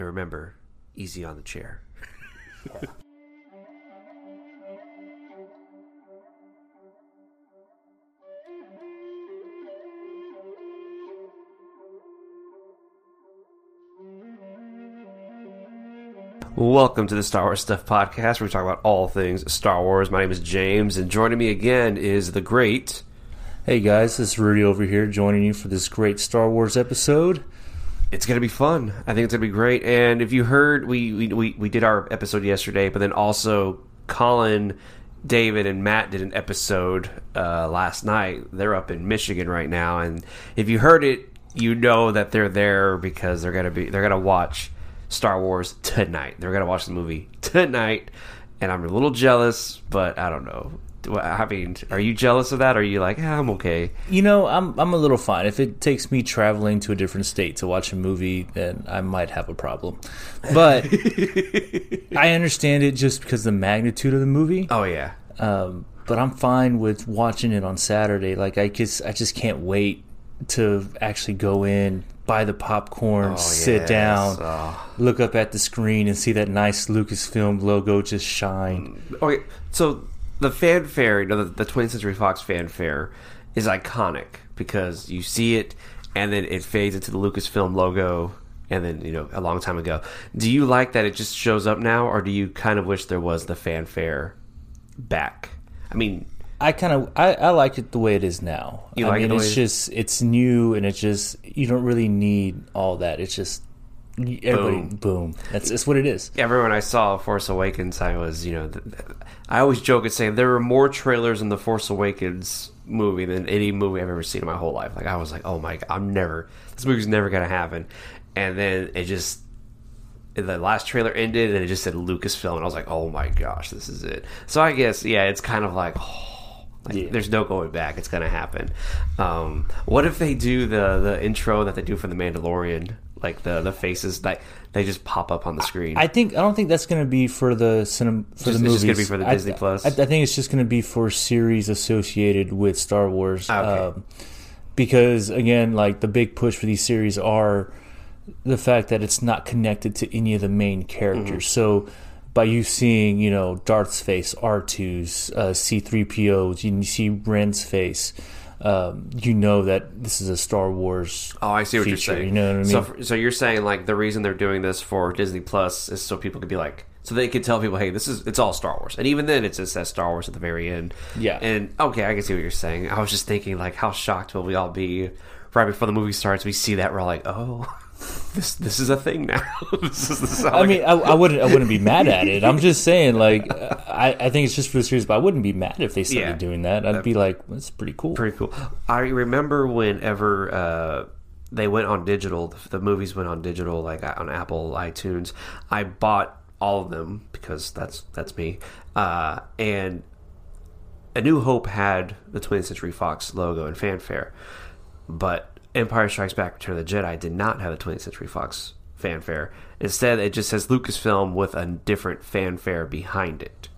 And remember, easy on the chair. Welcome to the Star Wars Stuff Podcast, where we talk about all things Star Wars. My name is James, and joining me again is the great. Hey guys, this is Rudy over here joining you for this great Star Wars episode. It's going to be fun. I think it's going to be great. And if you heard, we, we, we, did our episode yesterday, but then also Colin, David, and Matt did an episode uh, last night. They're up in Michigan right now. And if you heard it, you know that they're there because they're going to be, they're going to watch Star Wars tonight. They're going to watch the movie tonight. And I'm a little jealous, but I don't know. I mean, are you jealous of that? Or are you like, yeah, I'm okay? You know, I'm I'm a little fine. If it takes me traveling to a different state to watch a movie, then I might have a problem. But I understand it just because the magnitude of the movie. Oh, yeah. Um, but I'm fine with watching it on Saturday. Like I just I just can't wait to actually go in, buy the popcorn, sit yes. down, Oh. look up at the screen, and see that nice Lucasfilm logo just shine. Okay, so the fanfare, you know, the, the 20th Century Fox fanfare is iconic because you see it and then it fades into the Lucasfilm logo and then, you know, a long time ago. Do you like that it just shows up now or do you kind of wish there was the fanfare back? I mean, I kind of I, I like it the way it is now. You I like it mean, way it's just it's new and it's just you don't really need all that. It's just everybody Boom. boom. That's that's what it is. everyone I saw Force Awakens, I was, you know, th- th- I always joke and say there were more trailers in the Force Awakens movie than any movie I've ever seen in my whole life. Like I was like, oh my, god, I'm never, this movie's never gonna happen. And then it just, the last trailer ended and it just said Lucasfilm, and I was like, oh my gosh, this is it. So I guess, yeah, it's kind of like. Oh, like, Yeah. There's no going back. It's gonna happen. Um, what if they do the the intro that they do for the Mandalorian, like the the faces that they just pop up on the screen? I think I don't think that's going to be for the cinema for Just- the movies. just gonna be for the I- Disney Plus? I, I think it's just going to be for series associated with Star Wars. Ah, Okay. Um, because again, like the big push for these series are the fact that it's not connected to any of the main characters. Mm-hmm. So by you seeing, you know, Darth's face, R2's, uh, C3PO's, you see Ren's face, um, you know that this is a Star Wars. Oh, I see what you're saying. You know what I mean? So, so you're saying like the reason they're doing this for Disney Plus is so people could be like, so they could tell people, hey, this is it's all Star Wars, and even then it just says Star Wars at the very end. Yeah. And okay, I can see what you're saying. I was just thinking like, how shocked will we all be right before the movie starts? We see that we're all like, oh, this this is a thing now. this is this I mean, I, I wouldn't, I wouldn't be mad at it. I'm just saying, like, I, I think it's just for the series, but I wouldn't be mad if they started Yeah. doing that. I'd be like, that's pretty cool. pretty cool. I remember whenever uh, they went on digital, the, the movies went on digital, like on Apple iTunes. I bought all of them because that's that's me. Uh, and A New Hope had the 20th Century Fox logo and fanfare, but Empire Strikes Back: Return of the Jedi did not have a 20th Century Fox fanfare. Instead, it just says Lucasfilm with a different fanfare behind it.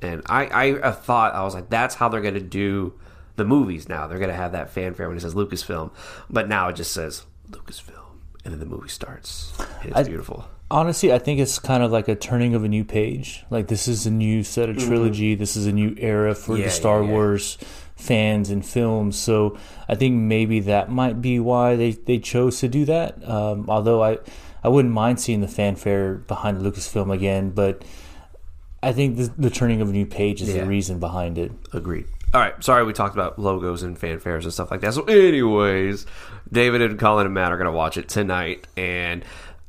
And I, I thought I was like, that's how they're going to do the movies now. They're going to have that fanfare when it says Lucasfilm, but now it just says Lucasfilm, and then the movie starts. It's I- beautiful. Honestly, I think it's kind of like a turning of a new page. Like, this is a new set of trilogy. This is a new era for Mm-hmm. Yeah, the Star yeah, yeah. Wars fans and films. So I think maybe that might be why they, they chose to do that. Um, although I, I wouldn't mind seeing the fanfare behind the Lucasfilm again, but I think the, the turning of a new page is Yeah. the reason behind it. Agreed. All right. Sorry, we talked about logos and fanfares and stuff like that. So, anyways, David and Colin and Matt are to watch it tonight, and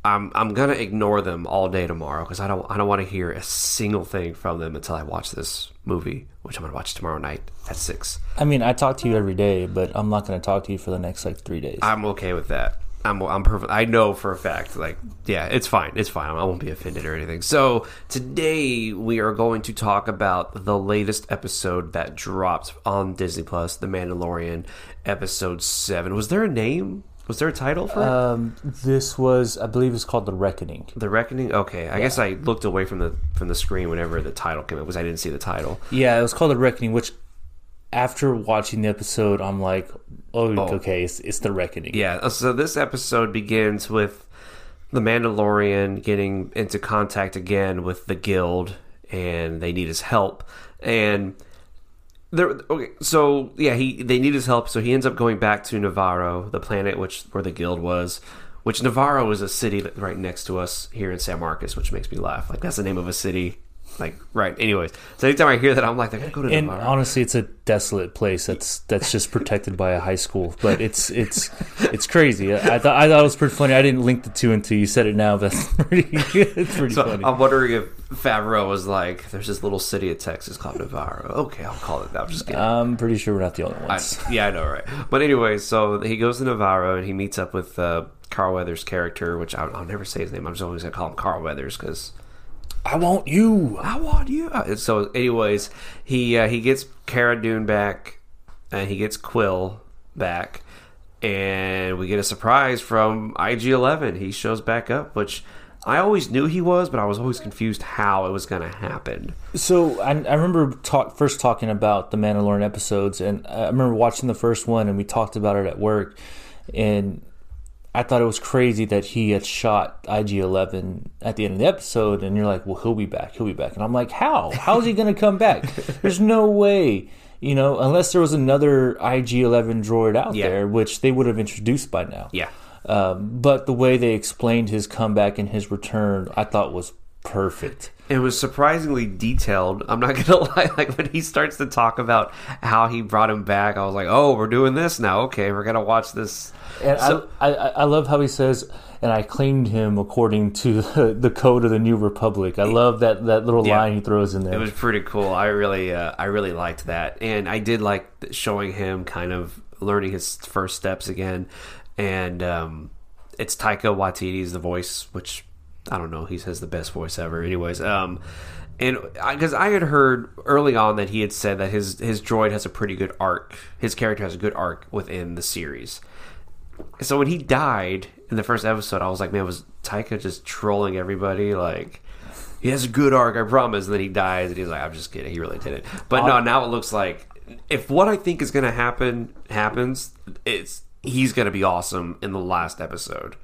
I'm I'm to ignore them all day tomorrow because I don't I don't want to hear a single thing from them until I watch this movie, which I'm going to watch tomorrow night at six. I mean, I talk to you every day, but I'm not going to talk to you for the next like three days. I'm okay with that. I'm I'm perfect. I know for a fact. Like, yeah, it's fine. It's fine. I won't be offended or anything. So today we are going to talk about the latest episode that dropped on Disney Plus, The Mandalorian, episode seven. Was there a name? Was there a title for it? Um, this was, I believe, it's called The Reckoning. The Reckoning. Okay, I guess I looked away from the from the screen whenever the title came up because I didn't see the title. Yeah, it was called The Reckoning, which after watching the episode, I'm like, oh, okay, it's, it's The Reckoning. Yeah, uh, so this episode begins with the Mandalorian getting into contact again with the guild and they need his help. And there okay, so yeah, he they need his help, so he ends up going back to Navarro, the planet which where the guild was. Which Navarro is a city right next to us here in San Marcos, which makes me laugh. Like that's the name of a city. Like right. Anyways, so anytime I hear that, I'm like, they gotta go to And Navarro. honestly, it's a desolate place that's that's just protected by a high school. But it's it's it's crazy. I, I thought I thought it was pretty funny. I didn't link the two until you said it now. But that's pretty it's pretty So funny. I'm wondering if Favreau was like, "There's this little city of Texas called Navarro." Okay, I'll call it that. I'm just kidding. I'm pretty sure we're not the only I, ones. yeah, I know, right? But anyway, so he goes to Navarro and he meets up with uh, Carl Weathers' character, which I, I'll never say his name. I'm just always gonna call him Carl Weathers because I want you. I want you. Uh, So, anyways, he uh, he gets Cara Dune back, and he gets Kuiil back, and we get a surprise from IG11. He shows back up, which I always knew he was, but I was always confused how it was going to happen. So I, I remember talk, first talking about the Mandalorian episodes, and I remember watching the first one, and we talked about it at work, and I thought it was crazy that he had shot IG Eleven at the end of the episode, and you're like, well, he'll be back, he'll be back, and I'm like, how? How is he going to come back? There's no way. You know, unless there was another IG Eleven droid out Yeah. there, which they would have introduced by now. Yeah. Um, but the way they explained his comeback and his return, I thought was perfect. It was surprisingly detailed. I'm not gonna lie. Like when he starts to talk about how he brought him back, I was like, "Oh, we're doing this now. Okay, we're gonna watch this." And So- I, I, I love how he says, and I claimed him according to the, the code of the New Republic. I love that, that little Yeah. line he throws in there. It was pretty cool. I really, uh, I really liked that, and I did like showing him kind of learning his first steps again. And um, it's Taika Waititi's the voice, which I don't know. He has the best voice ever. Anyways, um, and because I, had heard early on that he had said that his his droid has a pretty good arc. His character has a good arc within the series. So when he died in the first episode, I was like, man, was Taika just trolling everybody? Like, he has a good arc, I promise. And then he dies, and he's like, I'm just kidding. He really didn't. But no, now it looks like if what I think is going to happen happens, it's he's going to be awesome in the last episode.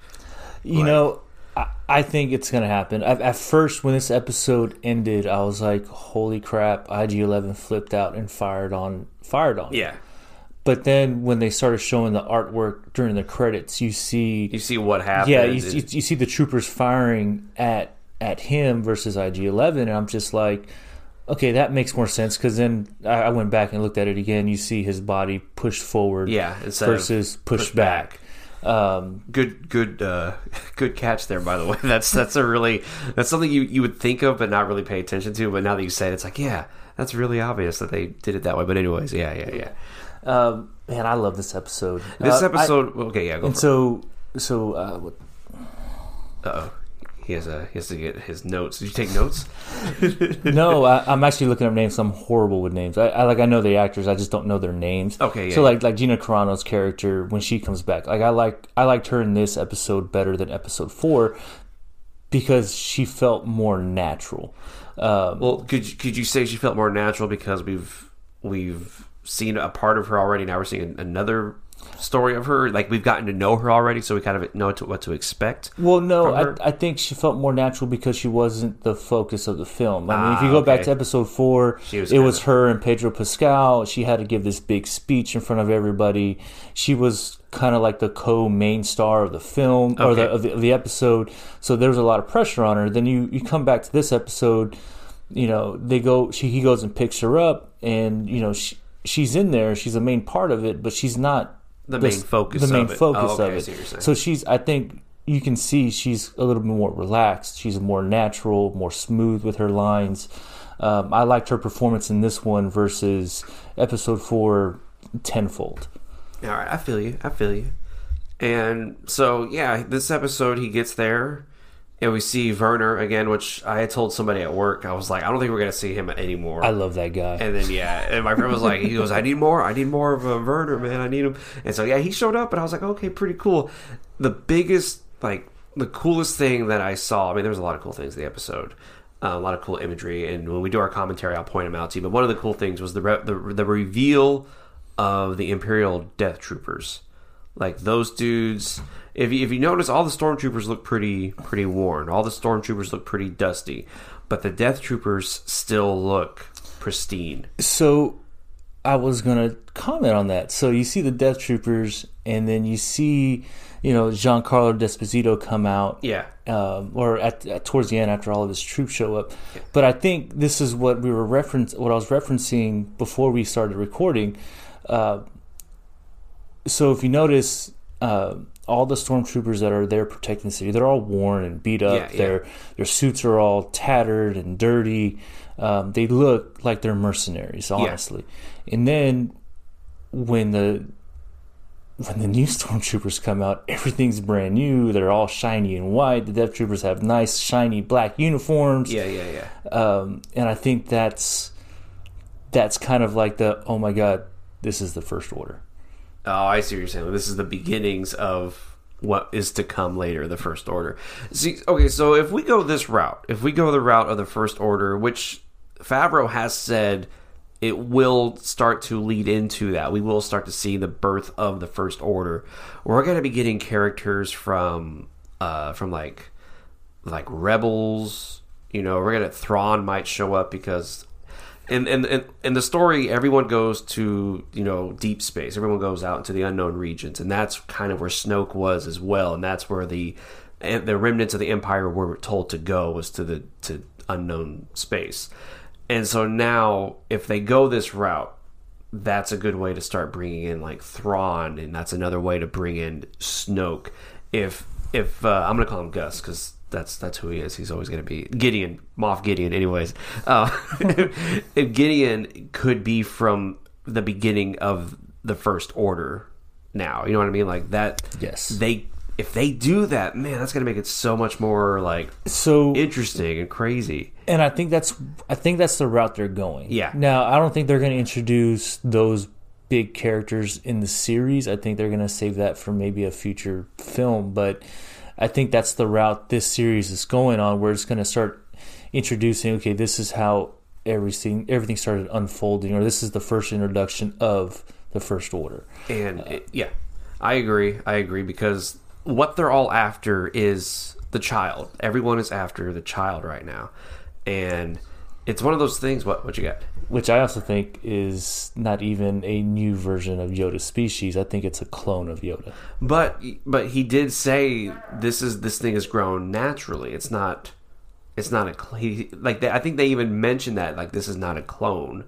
you know, I, I think it's going to happen. At, at first, when this episode ended, I was like, holy crap, IG 11 flipped out and fired on. Fired on. Yeah, But then when they started showing the artwork during the credits, you see you see what happens. Yeah, you, you, you see the troopers firing at at him versus IG Eleven, and I'm just like, okay, that makes more sense because then I, I went back and looked at it again. You see his body pushed forward, Yeah, versus pushed pushed back. Um, good good uh good catch there by the way. That's that's a really that's something you you would think of but not really pay attention to. But now that you say it it's like yeah that's really obvious that they did it that way. But anyways yeah yeah yeah. Um, man, I love this episode. this Uh, I- episode okay yeah go and so so uh, what- uh-oh he has a he has to get his notes did you take notes no, I, I'm actually looking up names. I'm horrible with names. I, I like I know the actors, I just don't know their names. Okay, yeah, So like like Gina Carano's character when she comes back, like I like I liked her in this episode better than episode four because she felt more natural. Um, well could you, could you say she felt more natural because we've we've seen a part of her already now we're seeing another story of her like we've gotten to know her already so we kind of know to, what to expect Well, no. I, I think she felt more natural because she wasn't the focus of the film. I mean, if Ah, you go back to episode four, was it was kinda- her and Pedro Pascal. She had to give this big speech in front of everybody. She was kind of like the co-main star of the film or the, of the of the episode. So there was a lot of pressure on her. Then you you come back to this episode, you know, they go. She he goes and picks her up, and you know she, she's in there. She's a main part of it, but she's not the main focus the main of it. focus Oh, okay, of it. see what you're saying. So she's, I think you can see she's a little bit more relaxed. She's more natural, more smooth with her lines. Um, I liked her performance in this one versus episode four tenfold. All right, I feel you. I feel you. And so, yeah, this episode he gets there, and we see Werner again, which I had told somebody at work. I was like, I don't think we're gonna see him anymore. I love that guy. And then yeah, and my friend was like, he goes, I need more, I need more of a Werner, man, I need him. And so yeah, he showed up, and I was like, okay, pretty cool. The biggest, like, the coolest thing that I saw. I mean, there was a lot of cool things in the episode. Uh, a lot of cool imagery, and when we do our commentary, I'll point them out to you. But one of the cool things was the re- the, the reveal of the Imperial Death Troopers. Like those dudes, if you, if you notice, all the stormtroopers look pretty pretty worn. All the stormtroopers look pretty dusty, but the Death Troopers still look pristine. So I was gonna comment on that. So you see the Death Troopers, and then you see, you know, Giancarlo Esposito come out. Yeah, Um, or at, at towards the end after all of his troops show up, but I think this is what we were reference what I was referencing before we started recording. Uh, so if you notice, uh, all the stormtroopers that are there protecting the city, they're all worn and beat up. Yeah, yeah. Their their suits are all tattered and dirty. Um, they look like they're mercenaries, honestly. Yeah. And then when the when the new stormtroopers come out, everything's brand new. They're all shiny and white. The Death Troopers have nice shiny black uniforms. yeah, yeah, yeah. Um, and I think that's that's kind of like the oh my god, this is the first order. Oh, I see what you're saying. This is the beginnings of what is to come later, the First Order. See, okay, so if we go this route, if we go the route of the First Order, which Favreau has said it will start to lead into that, we will start to see the birth of the First Order. We're going to be getting characters from, uh, from like, like rebels. You know, we're gonna Thrawn might show up because in, in, in, in the story, everyone goes to you know deep space. Everyone goes out into the unknown regions, and that's kind of where Snoke was as well. And that's where the the remnants of the Empire were told to go was to the to unknown space. And so now, if they go this route, that's a good way to start bringing in like Thrawn, and that's another way to bring in Snoke. If if uh, I'm gonna call him Gus because that's that's who he is. He's always gonna be Gideon, Moff Gideon. Anyways, uh, if Gideon could be from the beginning of the First Order, now you know what I mean. Like that. Yes. They if they do that, man, that's gonna make it so much more like So interesting and crazy. and I think that's I think that's the route they're going. Yeah. Now I don't think they're going to introduce those big characters in the series. I think they're going to save that for maybe a future film. But I think that's the route this series is going on, where it's going to start introducing. Okay, this is how everything everything started unfolding, or this is the first introduction of the First Order. And it, yeah, I agree. I agree because what they're all after is the child. Everyone is after the child right now, and it's one of those things. What what you got? Which I also think is not even a new version of Yoda's species. I think it's a clone of Yoda. But but he did say this is this thing has grown naturally. It's not. It's not a he, like they, I think they even mentioned that like this is not a clone.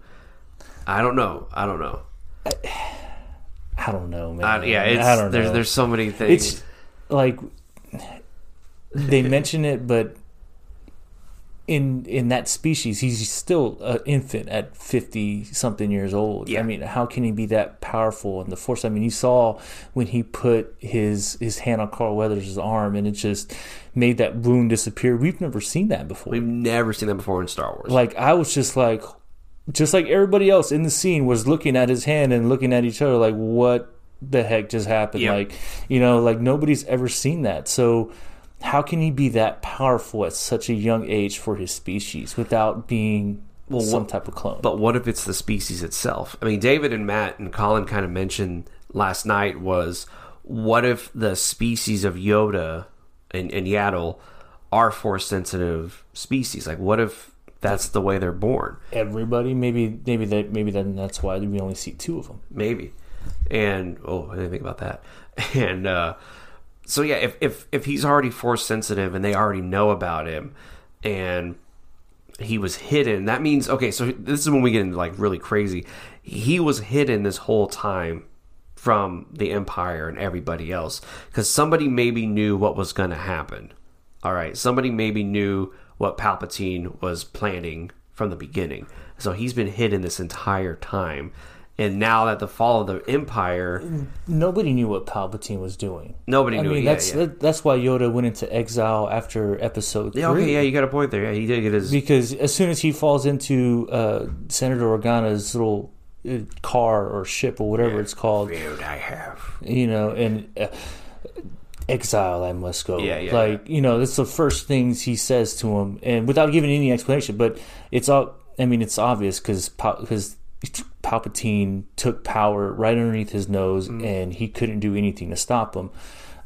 I don't know. I don't know. I don't know, man. Yeah, it's, I don't there's know. there's so many things. it's like they mention it, but in in that species, he's still an infant at fifty something years old. Yeah. I mean, how can he be that powerful in the force? I mean, you saw when he put his his hand on Carl Weathers' arm, and it just made that wound disappear. We've never seen that before. We've never seen that before in Star Wars. like I was just like, just like everybody else in the scene was looking at his hand and looking at each other, like what the heck just happened? Yep. Like you know, like nobody's ever seen that. So how can he be that powerful at such a young age for his species without being some what- type of clone? But what if it's the species itself? I mean, David and Matt and Colin kind of mentioned last night was what if the species of Yoda and, and Yaddle are force sensitive species? Like, what if that's the way they're born? Everybody, maybe, maybe that, maybe then that's why we only see two of them. Maybe. And oh, I didn't think about that. And uh, so yeah, if if if he's already force sensitive and they already know about him, and he was hidden, that means okay. So this is when we get into like really crazy. He was hidden this whole time from the Empire and everybody else because somebody maybe knew what was going to happen. All right, somebody maybe knew what Palpatine was planning from the beginning. So he's been hidden this entire time. And now that the fall of the Empire, Nobody knew what Palpatine was doing. nobody I knew. mean, that's yeah. that- that's why Yoda went into exile after Episode Yeah, three. okay, yeah, you got a point there. Yeah, he did get his. because as soon as he falls into uh, Senator Organa's little uh, car or ship or whatever it's called, Feared I have. you know, and uh, exile I must go. Yeah, yeah, like you know, that's the first things he says to him, and without giving any explanation. But it's all. I mean, it's obvious because because Palpatine took power right underneath his nose, Mm. and he couldn't do anything to stop him.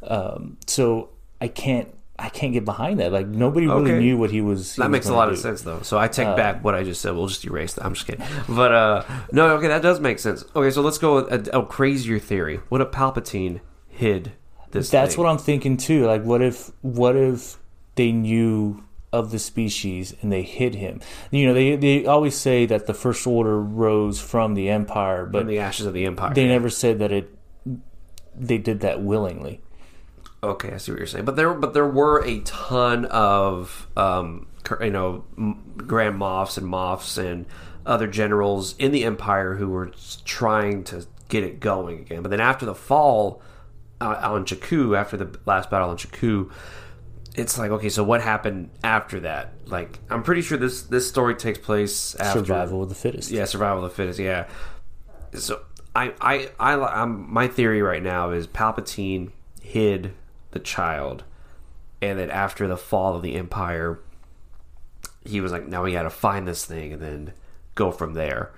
Um, so I can't. I can't get behind that. Like nobody really Okay. knew what he was. he That was makes a lot do. of sense, though. So I take back what I just said. We'll just erase that. I'm just kidding. But uh, no, okay, that does make sense. Okay, so let's go with a, a crazier theory. What if Palpatine hid this? That's thing? what I'm thinking too. Like, what if, what if they knew of the species and they hid him? You know, they they always say that the First Order rose from the Empire, but in the ashes of the Empire. they never said that it. They did that willingly. Okay, I see what you're saying. But there, but there were a ton of, um, you know, Grand Moffs and Moffs and other generals in the Empire who were trying to get it going again. But then after the fall uh, on Jakku, after the last battle on Jakku, it's like okay, so what happened after that? Like, I'm pretty sure this this story takes place after Survival of the fittest. yeah, survival of the fittest. Yeah. So I, I, I, I'm, my theory right now is Palpatine hid the child, and that after the fall of the Empire, he was like, "Now we got to find this thing, and then go from there."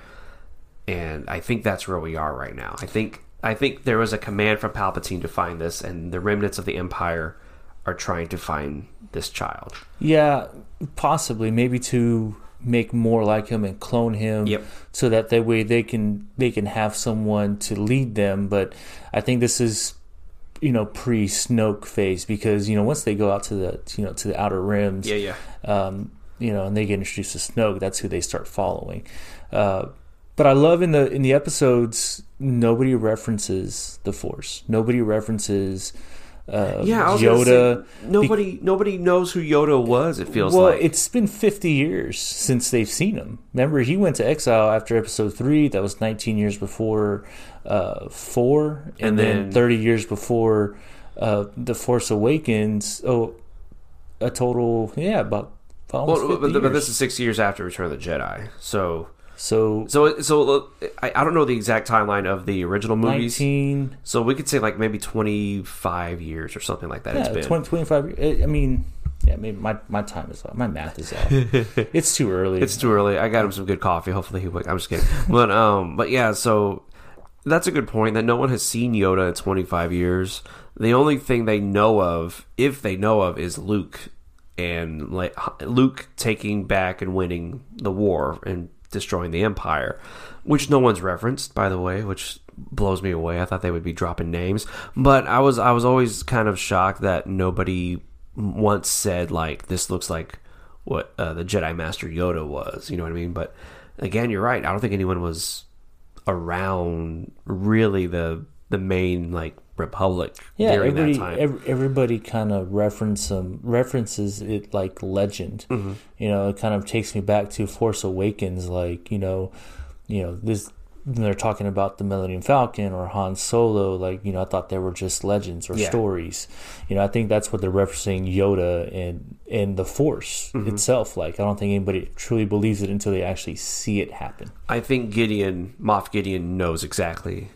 And I think that's where we are right now. I think, I think there was a command from Palpatine to find this, and the remnants of the Empire are trying to find this child. Yeah, possibly maybe to make more like him and clone him. Yep. So that that way they can they can have someone to lead them. But I think this is you know pre Snoke phase because you know once they go out to the you know to the outer rims. yeah. um, you know, and they get introduced to Snoke. That's who they start following. Uh, but I love in the in the episodes nobody references the Force. Nobody references uh, Yeah, I was Yoda. say, nobody, nobody knows who Yoda was. It feels well, like it's been 50 years since they've seen him. Remember, he went to exile after episode three. That was 19 years before uh, four, and, And then, then- 30 years before uh, The Force Awakens. Oh, a total, yeah, about Well, 50 but, but this is six years after Return of the Jedi. So, so so, so I, I don't know the exact timeline of the original movies. 19, So we could say like maybe twenty five years or something like that. yeah, it's been 20, 25. I I mean, yeah, maybe my, my time is off. My math is off. it's too early. It's too early. I got him some good coffee. Hopefully he. I'm just kidding. but um, but yeah. So that's a good point. That no one has seen Yoda in 25 years. The only thing they know of, if they know of, is Luke and like Luke taking back and winning the war and destroying the Empire, which no one's referenced, by the way, which blows me away. I thought they would be dropping names, but I was I was always kind of shocked that nobody once said like this looks like what uh, the Jedi Master Yoda was. You know what I mean? But again, you're right. I don't think anyone was around really the the main like Republic yeah, during everybody, that time. ev- everybody kind of reference um, references it like legend. Mm-hmm. You know, it kind of takes me back to Force Awakens. Like you know, you know this. They're talking about the Millennium Falcon or Han Solo, like you know, I thought they were just legends or Yeah. stories. You know, I think that's what they're referencing Yoda and and the Force Mm-hmm. itself. Like, I don't think anybody truly believes it until they actually see it happen. I think Gideon, Moff Gideon, knows exactly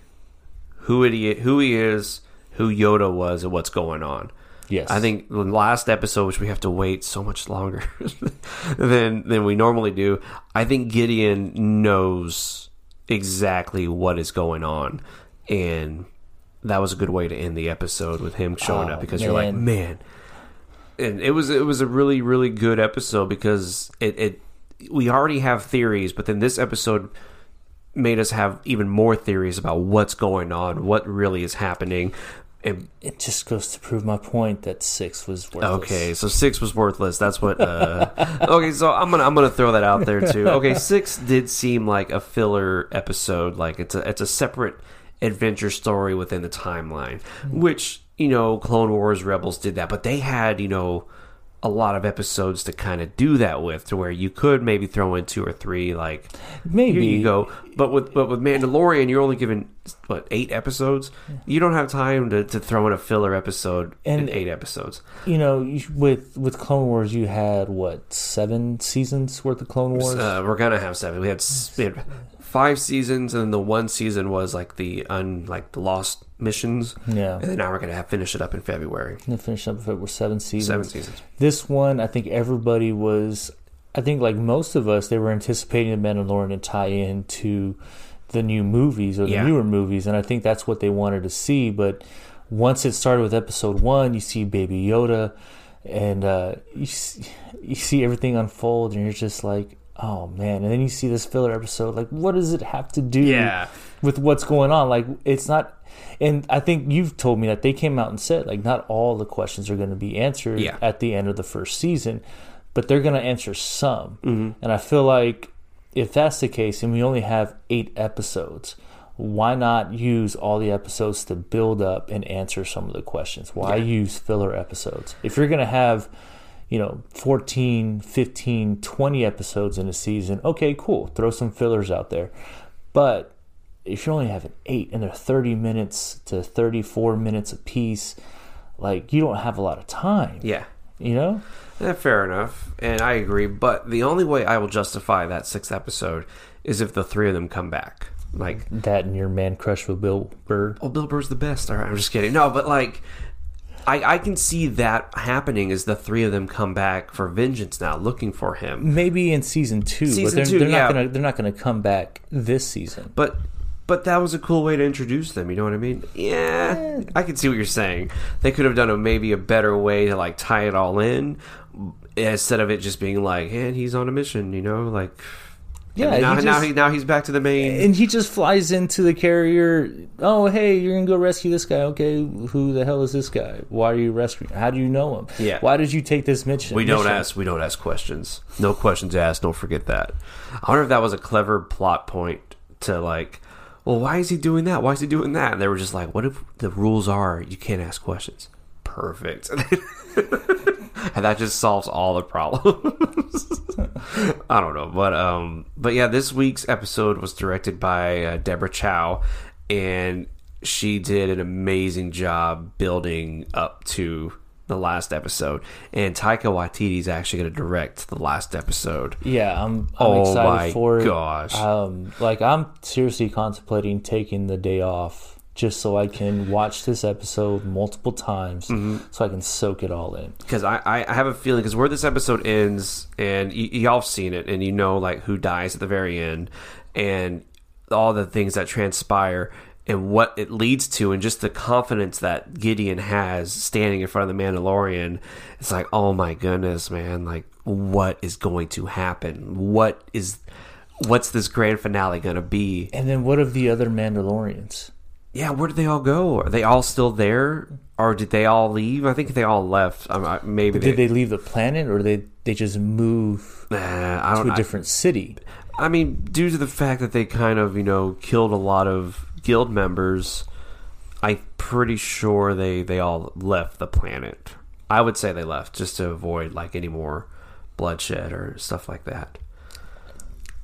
who it i- who he is, who Yoda was, and what's going on. Yes, I think the last episode, which we have to wait so much longer than than we normally do, I think Gideon knows exactly what is going on, and that was a good way to end the episode with him showing Oh, up because you're like, man. man, and it was it was a really really good episode because it, it we already have theories, but then this episode made us have even more theories about what's going on, what really is happening. And it just goes to prove my point that six was worthless. Okay, so six was worthless. That's what. Uh, okay, so I'm gonna I'm gonna throw that out there too. Okay, six did seem like a filler episode. Like it's a it's a separate adventure story within the timeline, which you know Clone Wars Rebels did that, but they had you know a lot of episodes to kind of do that with, to where you could maybe throw in two or three, like Maybe. here you go. But with but with Mandalorian, you're only given what eight episodes. You don't have time to, to throw in a filler episode And- in eight episodes. You know, with with Clone Wars, you had what seven seasons worth of Clone Wars. Uh, we're gonna have seven. We had, we had five seasons, and then the one season was like the un like the lost missions. Yeah. and then now we're gonna have finish it up in February. and finish up were seven seasons. Seven seasons. This one, I think everybody was. I think like most of us, they were anticipating the Mandalorian to tie into the new movies or the Yeah. newer movies, and I think that's what they wanted to see. But once it started with Episode One, you see Baby Yoda, and uh, you see, you see everything unfold, and you're just like, oh man! And then you see this filler episode. Like, what does it have to do? Yeah. with what's going on. Like it's not and I think you've told me that they came out and said like not all the questions are going to be answered Yeah. at the end of the first season, but they're going to answer some. Mm-hmm. And I feel like if that's the case and we only have 8 episodes, why not use all the episodes to build up and answer some of the questions? Why Yeah. use filler episodes? If you're going to have you know 14 15 20 episodes in a season okay cool throw some fillers out there but if you're only having eight and they're 30 minutes to 34 minutes a piece like you don't have a lot of time Yeah. you know Eh, fair enough, and I agree. But the only way I will justify that sixth episode is if the three of them come back. Like, that and your man crush with bill burr oh, Bill Burr's the best. All right, I'm just kidding. No, but like, I I can see that happening as the three of them come back for vengeance now, looking for him. maybe in season two but Season they're, two, they're yeah. not gonna they're not gonna come back this season But but that was a cool way to introduce them. You know what I mean? Yeah, I can see what you're saying. They could have done a maybe a better way to like tie it all in instead of it just being like, and he's on a mission. You know, like. Yeah, and now, he now he now he's back to the main. and he just flies into the carrier. Oh, hey, you're gonna go rescue this guy. Okay, who the hell is this guy? Why are you rescuing? How do you know him? Yeah. Why did you take this mission? We don't mission? ask. We don't ask questions. No questions asked. Don't forget that. I wonder if that was a clever plot point to like. Well, why is he doing that? Why is he doing that? And they were just like, "What if the rules are you can't ask questions?" Perfect. and that just solves all the problems. I don't know, but um, but yeah, this week's episode was directed by uh, Deborah Chow, and she did an amazing job building up to the last episode. And Taika Waititi is actually going to direct the last episode. Yeah, I'm. I'm Oh excited for it. gosh. Um, like I'm seriously contemplating taking the day off just so I can watch this episode multiple times, Mm-hmm. so I can soak it all in. because I, I have a feeling because where this episode ends and y- y'all have seen it and you know like who dies at the very end and all the things that transpire and what it leads to and just the confidence that Gideon has standing in front of the Mandalorian it's like oh my goodness man like what is going to happen what is what's this grand finale going to be And then what of the other Mandalorians? Yeah where did they all go are they all still there or did they all leave I think they all left um, I- maybe Did they leave the planet, or they they just move I don't to a different city? I mean, due to the fact that they kind of, you know, killed a lot of guild members, I'm pretty sure they they all left the planet. I would say they left just to avoid like any more bloodshed or stuff like that.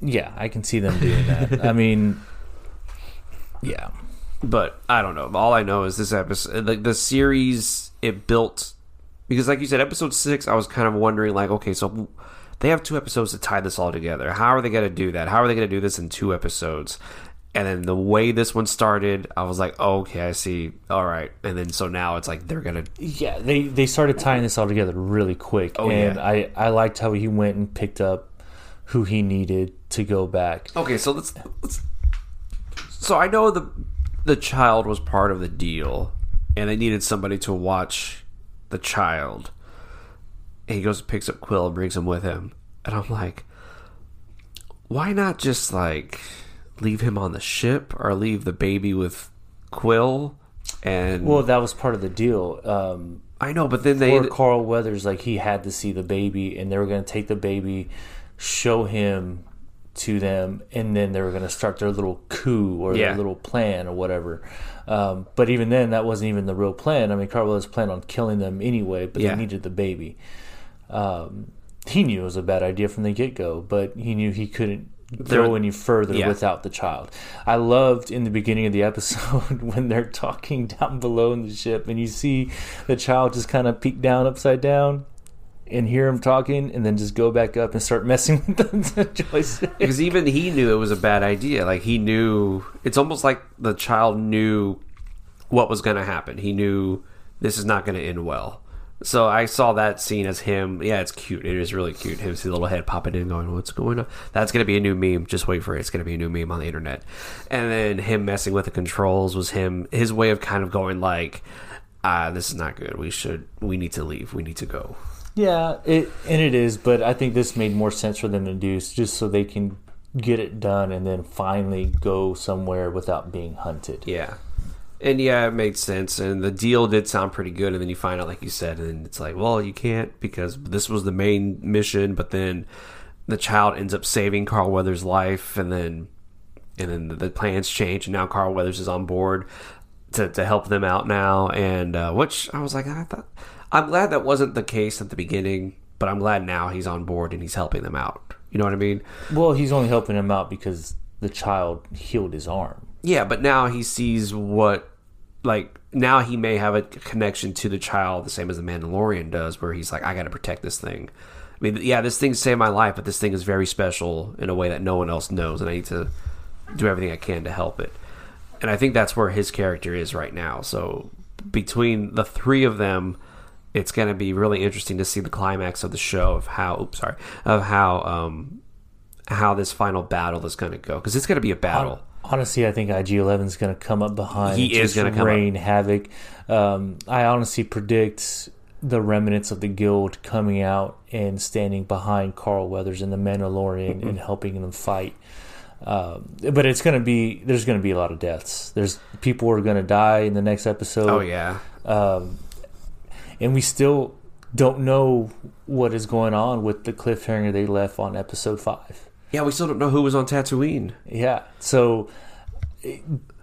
Yeah, I can see them doing that. I mean, yeah, But I don't know. All I know is this episode, the, the series, it built because, like you said, episode six. I was kind of wondering, like, okay, so they have two episodes to tie this all together. How are they going to do that? How are they going to do this in two episodes? And then the way this one started, I was like, oh, okay, I see. All right. And then so now it's like they're gonna, yeah. They they started tying this all together really quick, Oh, and yeah. I I liked how he went and picked up who he needed to go back. okay. So let's, let's. So I know the the child was part of the deal, and they needed somebody to watch the child. And he goes and picks up Kuiil and brings him with him. And I'm like, why not just like leave him on the ship or leave the baby with Kuiil? And Well, that was part of the deal. Um, I know, but then they Carl Weathers, like he had to see the baby, and they were going to take the baby, show him to them, and then they were going to start their little coup or Yeah. their little plan or whatever. Um, but even then, that wasn't even the real plan. I mean, Weathers planned on killing them anyway, but Yeah. they needed the baby. um, he knew it was a bad idea from the get go, but he knew he couldn't go any further Yeah. without the child. I loved in the beginning of the episode when they're talking down below in the ship and you see the child just kind of peek down upside down and hear him talking and then just go back up and start messing with the, the joystick. because even he knew it was a bad idea. Like he knew it's almost like the child knew what was going to happen. He knew this is not going to end well. So I saw that scene as him. Yeah, it's cute. It is really cute. His little head popping in, going, "What's going on?" That's going to be a new meme. Just wait for it. It's going to be a new meme on the internet. And then him messing with the controls was him. His way of kind of going like, "Ah, this is not good. We should. We need to leave. We need to go." Yeah, it and it is, but I think this made more sense for them to do just so they can get it done and then finally go somewhere without being hunted. Yeah. And yeah, it made sense. And the deal did sound pretty good. And then you find out, like you said, and it's like, well, you can't because this was the main mission. But then the child ends up saving Carl Weathers' life. And then and then the plans change. And now Carl Weathers is on board to, to help them out now. And uh, which I was like, I thought, I'm glad that wasn't the case at the beginning. But I'm glad now he's on board and he's helping them out. You know what I mean? Well, he's only helping them out because the child healed his arm. Yeah, but now he sees what, like, now he may have a connection to the child the same as the Mandalorian does, where he's like, I got to protect this thing. I mean, yeah, this thing saved my life, but this thing is very special in a way that no one else knows, and I need to do everything I can to help it. And I think that's where his character is right now. So between the three of them, it's going to be really interesting to see the climax of the show of how, oops, sorry, of how, um, how this final battle is going to go because it's going to be a battle. Honestly, I think IG Eleven is going to come up behind. He and is come up. rain havoc. Um, I honestly predict the remnants of the guild coming out and standing behind Carl Weathers and the Mandalorian Mm-hmm. and helping them fight. Um, but it's going to be there's going to be a lot of deaths. There's people are going to die in the next episode. Oh yeah, and we still don't know what is going on with the cliffhanger they left on episode five. yeah. We still don't know who was on Tatooine. Yeah, so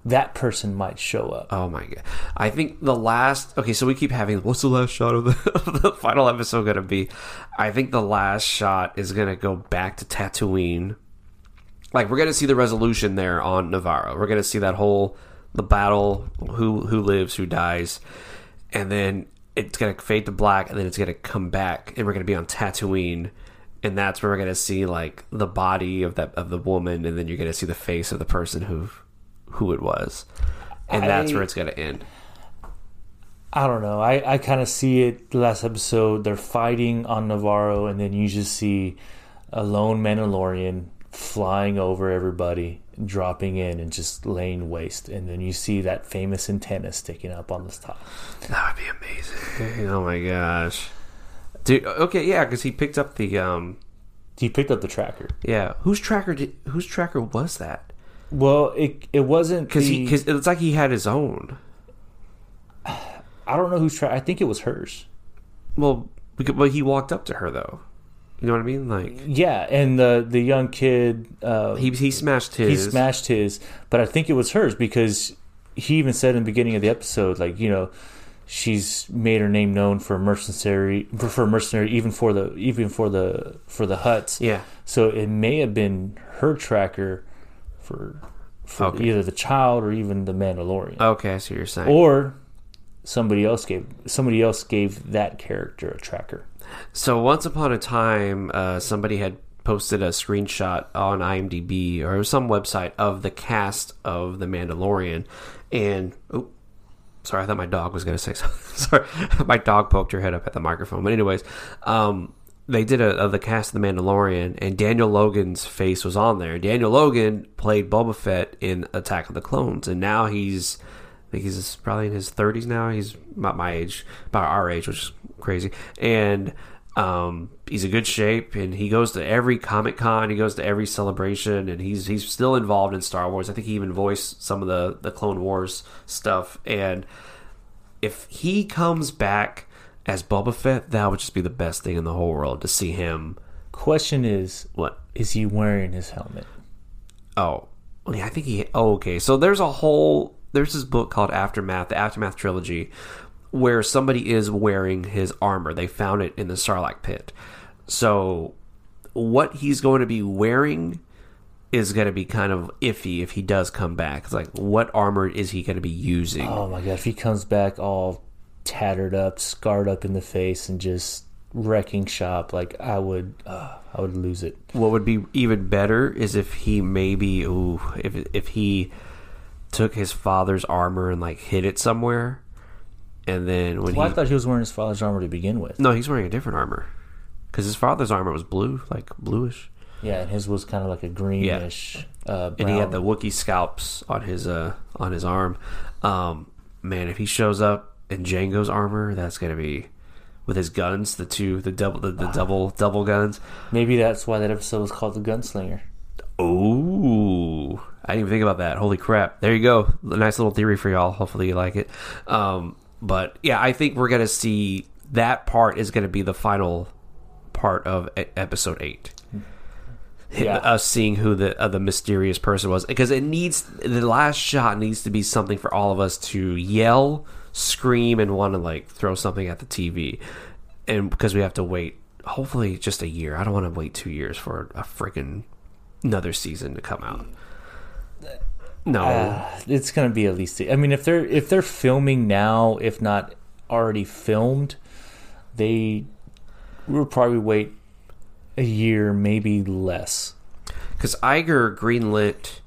that person might show up. Oh my god! I think the last. Okay, so we keep having. What's the last shot of the, of the final episode going to be? I think the last shot is going to go back to Tatooine. Like we're going to see the resolution there on Navarro. We're going to see that whole the battle. Who who lives, who dies, and then it's going to fade to black, and then it's going to come back, and we're going to be on Tatooine. And that's where we're gonna see like the body of that of the woman, and then you're gonna see the face of the person who who it was, and that's where it's gonna end. I don't know. I, I kind of see it. Last episode, they're fighting on Navarro, and then you just see a lone Mandalorian flying over everybody, dropping in, and just laying waste. And then you see that famous antenna sticking up on the top. That would be amazing. oh my gosh, dude. Okay, yeah, because he picked up the um, He picked up the tracker. yeah. Whose tracker did? Whose tracker was that? Well, it it wasn't Because he, because it's like he had his own. I don't know whose tracker. I think it was hers. Well, because, well, he walked up to her though. You know what I mean? Like Yeah, and the the young kid uh, he he smashed his. he smashed his, but I think it was hers because he even said in the beginning of the episode, like you know, she's made her name known for mercenary for, mercenary even for the even for the for the Hutts. Yeah. So it may have been her tracker for for Okay. either the child or even the Mandalorian, Okay, I see what you're saying. or somebody else gave somebody else gave that character a tracker. So once upon a time, uh, somebody had posted a screenshot on IMDb or some website of the cast of The Mandalorian, and oh, sorry, I thought my dog was going to say something. sorry, my dog poked her head up at the microphone. But anyways, um, they did a of the cast of The Mandalorian, and Daniel Logan's face was on there. Daniel Logan played Boba Fett in Attack of the Clones, and now he's. Think he's probably in his 30s now. He's about my age, about our age, which is crazy. And um, he's in good shape, and he goes to every Comic Con. He goes to every celebration, and he's he's still involved in Star Wars. I think he even voiced some of the the Clone Wars stuff. And if he comes back as Boba Fett, that would just be the best thing in the whole world to see him. Question is, What? is he wearing his helmet? Oh, yeah, I think he. Oh, okay. So there's a whole. There's this book called Aftermath, the Aftermath trilogy, where somebody is wearing his armor. They found it in the Sarlacc pit. So what he's going to be wearing is going to be kind of iffy if he does come back. It's like what armor is he going to be using? Oh my god, if he comes back all tattered up, scarred up in the face, and just wrecking shop, like I would, uh, I would lose it. What would be even better is if he maybe, ooh, if if he took his father's armor and like hid it somewhere, and then when Well, he I thought he was wearing his father's armor to begin with. no, he's wearing a different armor because his father's armor was blue, like bluish, Yeah, and his was kind of like a greenish. Uh, and he had the. Wookiee scalps on his uh on his arm. Um, man, if he shows up in Jango's armor, that's gonna be with his guns, the two, the double, the, the double, double guns. Maybe that's why that episode was called the Gunslinger. Ooh, I didn't even think about that. Holy crap! There you go. A nice little theory for y'all. Hopefully you like it. Um, but yeah, I think we're gonna see that part is gonna be the final part of episode eight. Yeah. Us seeing who the uh, the mysterious person was because it needs the last shot needs to be something for all of us to yell, scream, and want to like throw something at the TV, and because we have to wait. Hopefully, just a year. I don't want to wait two years for a freaking another season to come out. No, Uh, it's gonna be at least. I mean, if they're if they're filming now, if not already filmed, they will probably wait a year, maybe less. because Iger greenlit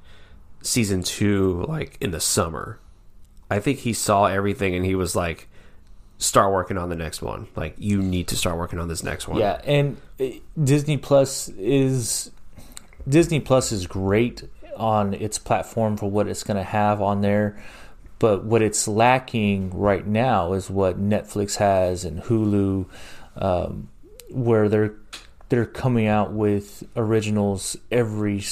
season two like in the summer. I think he saw everything and he was like, "Start working on the next one. Like you need to start working on this next one." Yeah, and uh, Disney Plus is Disney Plus is great on its platform for what it's going to have on there, but what it's lacking right now is what Netflix has and Hulu, um, where they're they're coming out with originals every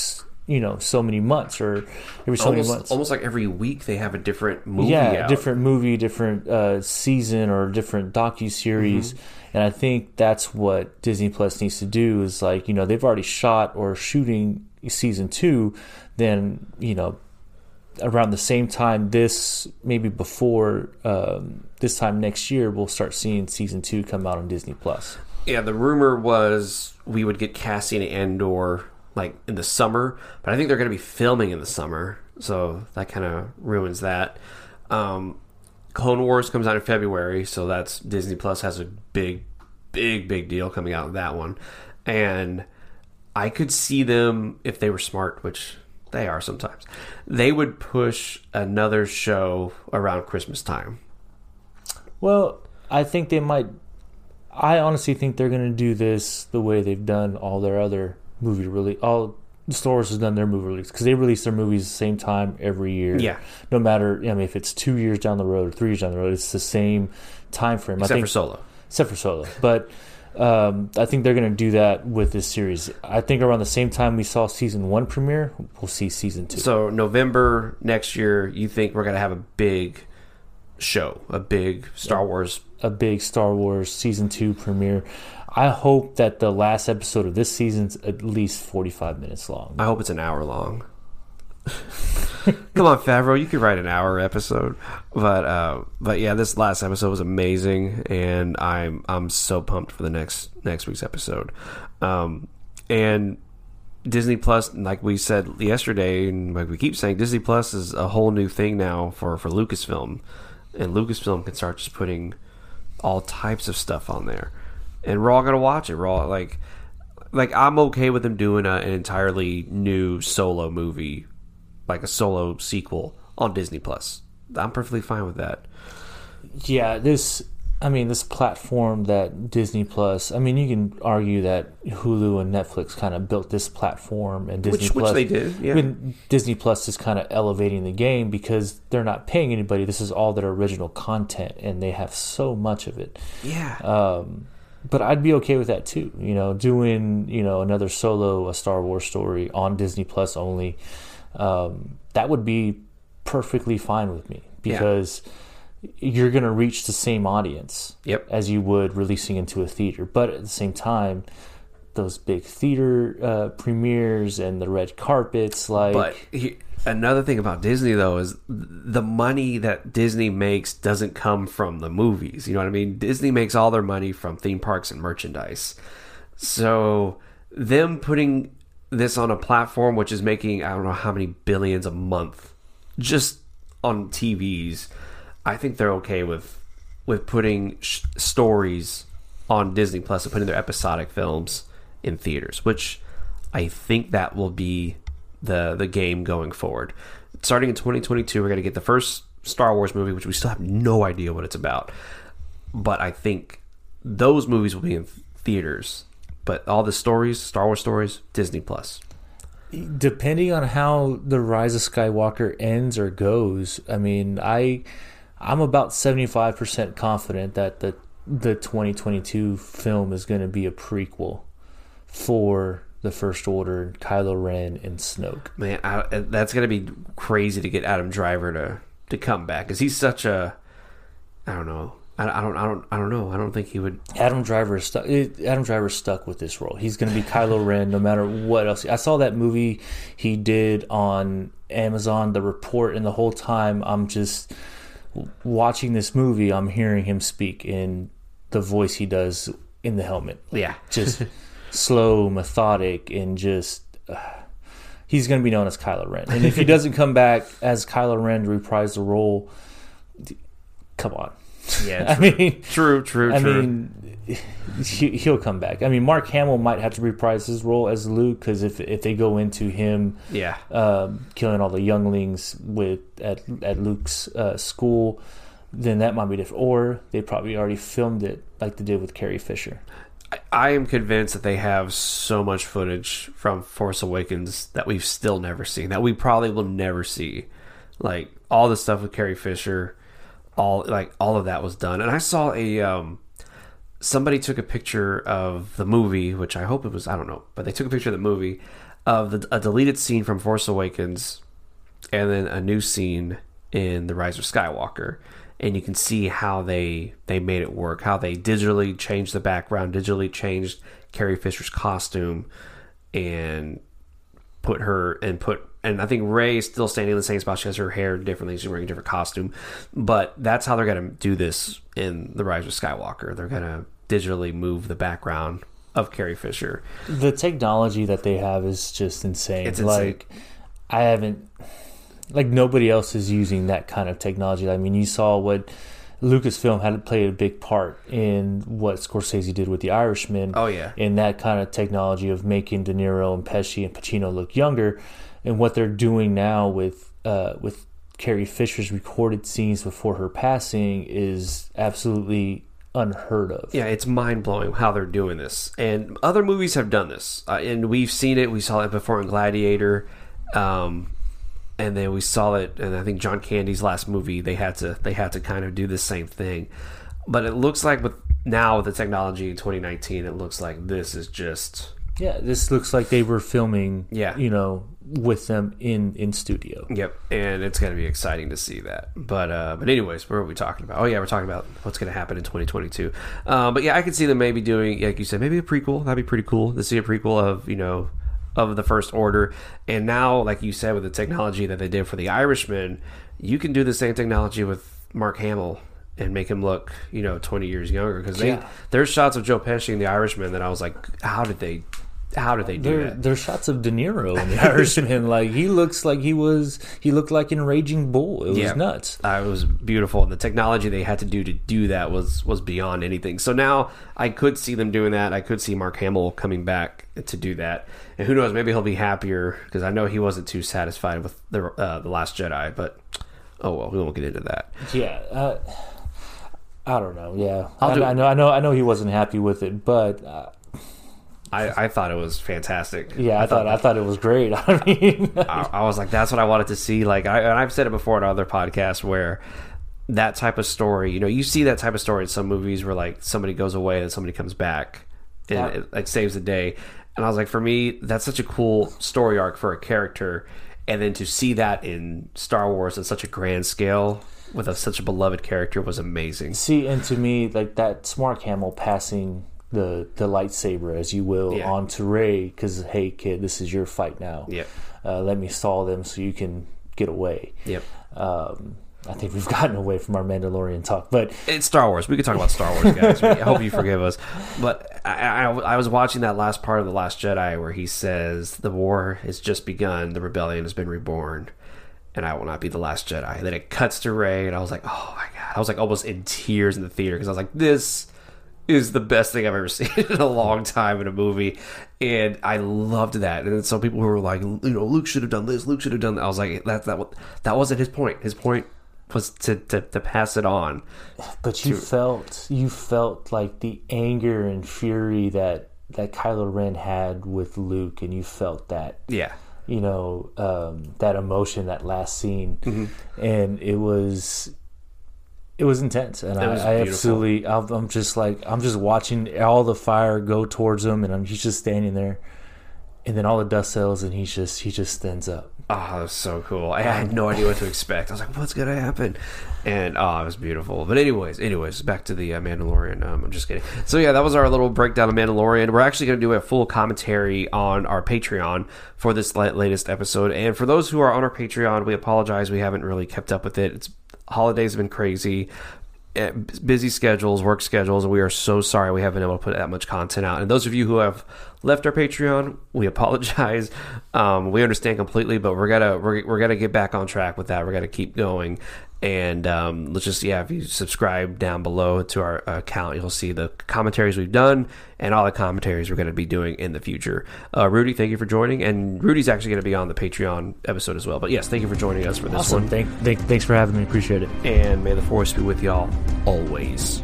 you know so many months or every so many almost, months. almost like every week they have a different movie. yeah, out. different movie, different uh, season, or different docu series. Mm-hmm. And I think that's what Disney Plus needs to do. Is like you know they've already shot or shooting season two, then you know around the same time this maybe before um, this time next year we'll start seeing season two come out on Disney Plus. Yeah, the rumor was we would get Cassian Andor like in the summer, but I think they're going to be filming in the summer, so that kind of ruins that. Um, Clone Wars comes out in February, so that's Disney Plus has a big, big, big deal coming out with that one, and I could see them if they were smart, which they are sometimes. They would push another show around Christmas time. Well, I think they might. I honestly think they're going to do this the way they've done all their other movie release. All Star Wars has done their movie release because they release their movies the same time every year. Yeah. No matter, I mean, if it's two years down the road or three years down the road, it's the same time frame. Except I think, for Solo. except for Solo, but. Um, I think they're going to do that with this series. I think around the same time we saw season one premiere, we'll see season two. So November next year, you think we're gonna have a big show, a big Star Wars? a big Star Wars season two premiere. I hope that the last episode of this season's at least forty five minutes long. I hope it's an hour long. Come on, Favreau, you could write an hour episode, but uh, but yeah, this last episode was amazing, and I'm I'm so pumped for the next next week's episode. Um, and Disney Plus, like we said yesterday, and like we keep saying, Disney Plus is a whole new thing now for for Lucasfilm, and Lucasfilm can start just putting all types of stuff on there, and we're all gonna watch it. We're all like, like I'm okay with them doing a, an entirely new solo movie, like a solo sequel on Disney Plus. I'm perfectly fine with that. Yeah, this. I mean, this platform that Disney Plus. I mean, you can argue that Hulu and Netflix kind of built this platform, and Disney Which- which Plus. they did, yeah. mean, Disney Plus is kind of elevating the game because they're not paying anybody. This is all their original content, and they have so much of it. Yeah, Um, but I'd be okay with that too. You know, doing you know another solo a Star Wars story on Disney Plus only. Um, that would be perfectly fine with me because you're going to reach the same audience Yep. as you would releasing into a theater. But at the same time, those big theater uh, premieres and the red carpets. Like, But he, another thing about Disney though is the money that Disney makes doesn't come from the movies. You know what I mean? Disney makes all their money from theme parks and merchandise. So them putting this on a platform which is making I don't know how many billions a month just on TVs, I think they're okay with with putting sh- stories on Disney Plus and putting their episodic films in theaters, which I think that will be the the game going forward. Starting in 2022, we're going to get the first Star Wars movie, which we still have no idea what it's about. But I think those movies will be in theaters. But all the stories, Star Wars stories, Disney Plus. depending on how the Rise of Skywalker ends or goes, I mean, I I'm about 75% confident that the the 2022 film is going to be a prequel for the First Order, Kylo Ren and Snoke. Man, I, that's going to be crazy to get Adam Driver to to come back because he's such a I don't know. I, I don't. I don't. I don't know. I don't think he would. Adam Driver is stuck. Adam Driver is stuck with this role. He's going to be Kylo Ren no matter what else. I saw that movie he did on Amazon, The Report, and the whole time I'm just watching this movie. I'm hearing him speak in the voice he does in the helmet. Yeah. just slow, methodic, and just. Uh, he's going to be known as Kylo Ren. And if he doesn't come back as Kylo Ren to reprise the role, come on. Yeah. I mean, True. True. I true. mean, he, he'll come back. I mean, Mark Hamill might have to reprise his role as Luke because if if they go into him yeah. um, killing all the younglings with at at Luke's uh, school, then that might be different. Or they probably already filmed it like they did with Carrie Fisher. I, I am convinced that they have so much footage from Force Awakens that we've still never seen. That we probably will never see. Like all the stuff with Carrie Fisher, all like all of that was done. And I saw a um, somebody took a picture of the movie, which I hope it was I don't know, but they took a picture of the movie of the, a deleted scene from Force Awakens, and then a new scene in the Rise of Skywalker, and you can see how they they made it work, how they digitally changed the background, digitally changed Carrie Fisher's costume, and put her and put and I think Rey is still standing in the same spot. She has her hair differently. She's wearing a different costume, but that's how they're going to do this in the Rise of Skywalker. They're going to digitally move the background of Carrie Fisher. The technology that they have is just insane. It's insane. like I haven't like nobody else is using that kind of technology. I mean, you saw what Lucasfilm had played a big part in what Scorsese did with The Irishman. Oh, yeah. in that kind of technology of making De Niro and Pesci and Pacino look younger, and what they're doing now with uh, with Carrie Fisher's recorded scenes before her passing is absolutely unheard of. Yeah, it's mind blowing how they're doing this, and other movies have done this, uh, and we've seen it. We saw it before in Gladiator, um, and then we saw it, and I think John Candy's last movie. They had to they had to kind of do the same thing, but it looks like with now with the technology in 2019, it looks like this is just Yeah, this looks like they were filming. Yeah. you know, with them in in studio. Yep, and it's going to be exciting to see that. But uh, but anyways, what are we talking about? Oh yeah, we're talking about what's going to happen in 2022. Um, but yeah, I could see them maybe doing, like you said, maybe a prequel. That'd be pretty cool to see a prequel of you know of the First Order. And now, like you said, with the technology that they did for the Irishman, you can do the same technology with Mark Hamill and make him look you know 20 years younger because they Yeah. there's shots of Joe Pesci in the Irishman that I was like, how did they how did they do There, that? there's shots of De Niro in The Irishman. like he looks like he was, he looked like an Raging Bull. It was Yeah. nuts. Uh, it was beautiful, and the technology they had to do to do that was was beyond anything. So now I could see them doing that. I could see Mark Hamill coming back to do that, and who knows? Maybe he'll be happier because I know he wasn't too satisfied with the uh, the Last Jedi. But oh well, we won't get into that. Yeah, uh, I don't know. Yeah, I'll I, do- I know, I know, I know he wasn't happy with it, but uh, I, I thought it was fantastic. yeah, I, thought, I thought it was great. I mean, I, I was like, that's what I wanted to see. Like, I, and I've said it before in other podcasts where that type of story, you know, you see that type of story in some movies where like somebody goes away and somebody comes back and Yeah. it like saves the day. And I was like, for me, that's such a cool story arc for a character. And then to see that in Star Wars at such a grand scale with a, such a beloved character was amazing. see, and to me, like that's Mark Hamill passing the the lightsaber, as you will, Yeah. onto Rey because hey kid, this is your fight now. Yep. Uh, let me stall them so you can get away. Yep. Um, I think we've gotten away from our Mandalorian talk, but It's Star Wars. We could talk about Star Wars, guys. I hope you forgive us. But I, I, I was watching that last part of The Last Jedi where he says, The war has just begun, the rebellion has been reborn, and I will not be the last Jedi. And then it cuts to Ray, and I was like, Oh my God. I was like almost in tears in the theater because I was like, This is the best thing I've ever seen in a long time in a movie. And I loved that. And some people who were like, you know, Luke should have done this, Luke should have done that. I was like, that, that, that wasn't his point. His point was to, to, to pass it on. but you felt you felt like the anger and fury that that Kylo Ren had with Luke, and you felt that Yeah. you know um, that emotion that last scene Mm-hmm. and it was it was intense and It was I, I absolutely I'm, I'm just like i'm just watching all the fire go towards him and I'm, he's just standing there and then all the dust settles and he's just he just stands up Oh, that was so cool. I had no idea what to expect. I was like, what's going to happen? And, oh, it was beautiful. But anyways, anyways, back to the uh, Mandalorian. Um, I'm just kidding. So, yeah, that was our little breakdown of Mandalorian. We're actually going to do a full commentary on our Patreon for this latest episode. And for those who are on our Patreon, we apologize. We haven't really kept up with it. It's Holidays have been crazy. eh, busy schedules, work schedules, and we are so sorry we haven't been able to put that much content out. And those of you who have left our Patreon, we apologize. Um, we understand completely, but we're gonna we're, we're gonna get back on track with that. We're gonna keep going, and um, let's just yeah, if you subscribe down below to our account, you'll see the commentaries we've done and all the commentaries we're gonna be doing in the future. Uh, Rudy, thank you for joining, and Rudy's actually gonna be on the Patreon episode as well. But yes, thank you for joining us for this awesome one, thank, thank, thanks for having me appreciate it and may the force be with y'all always.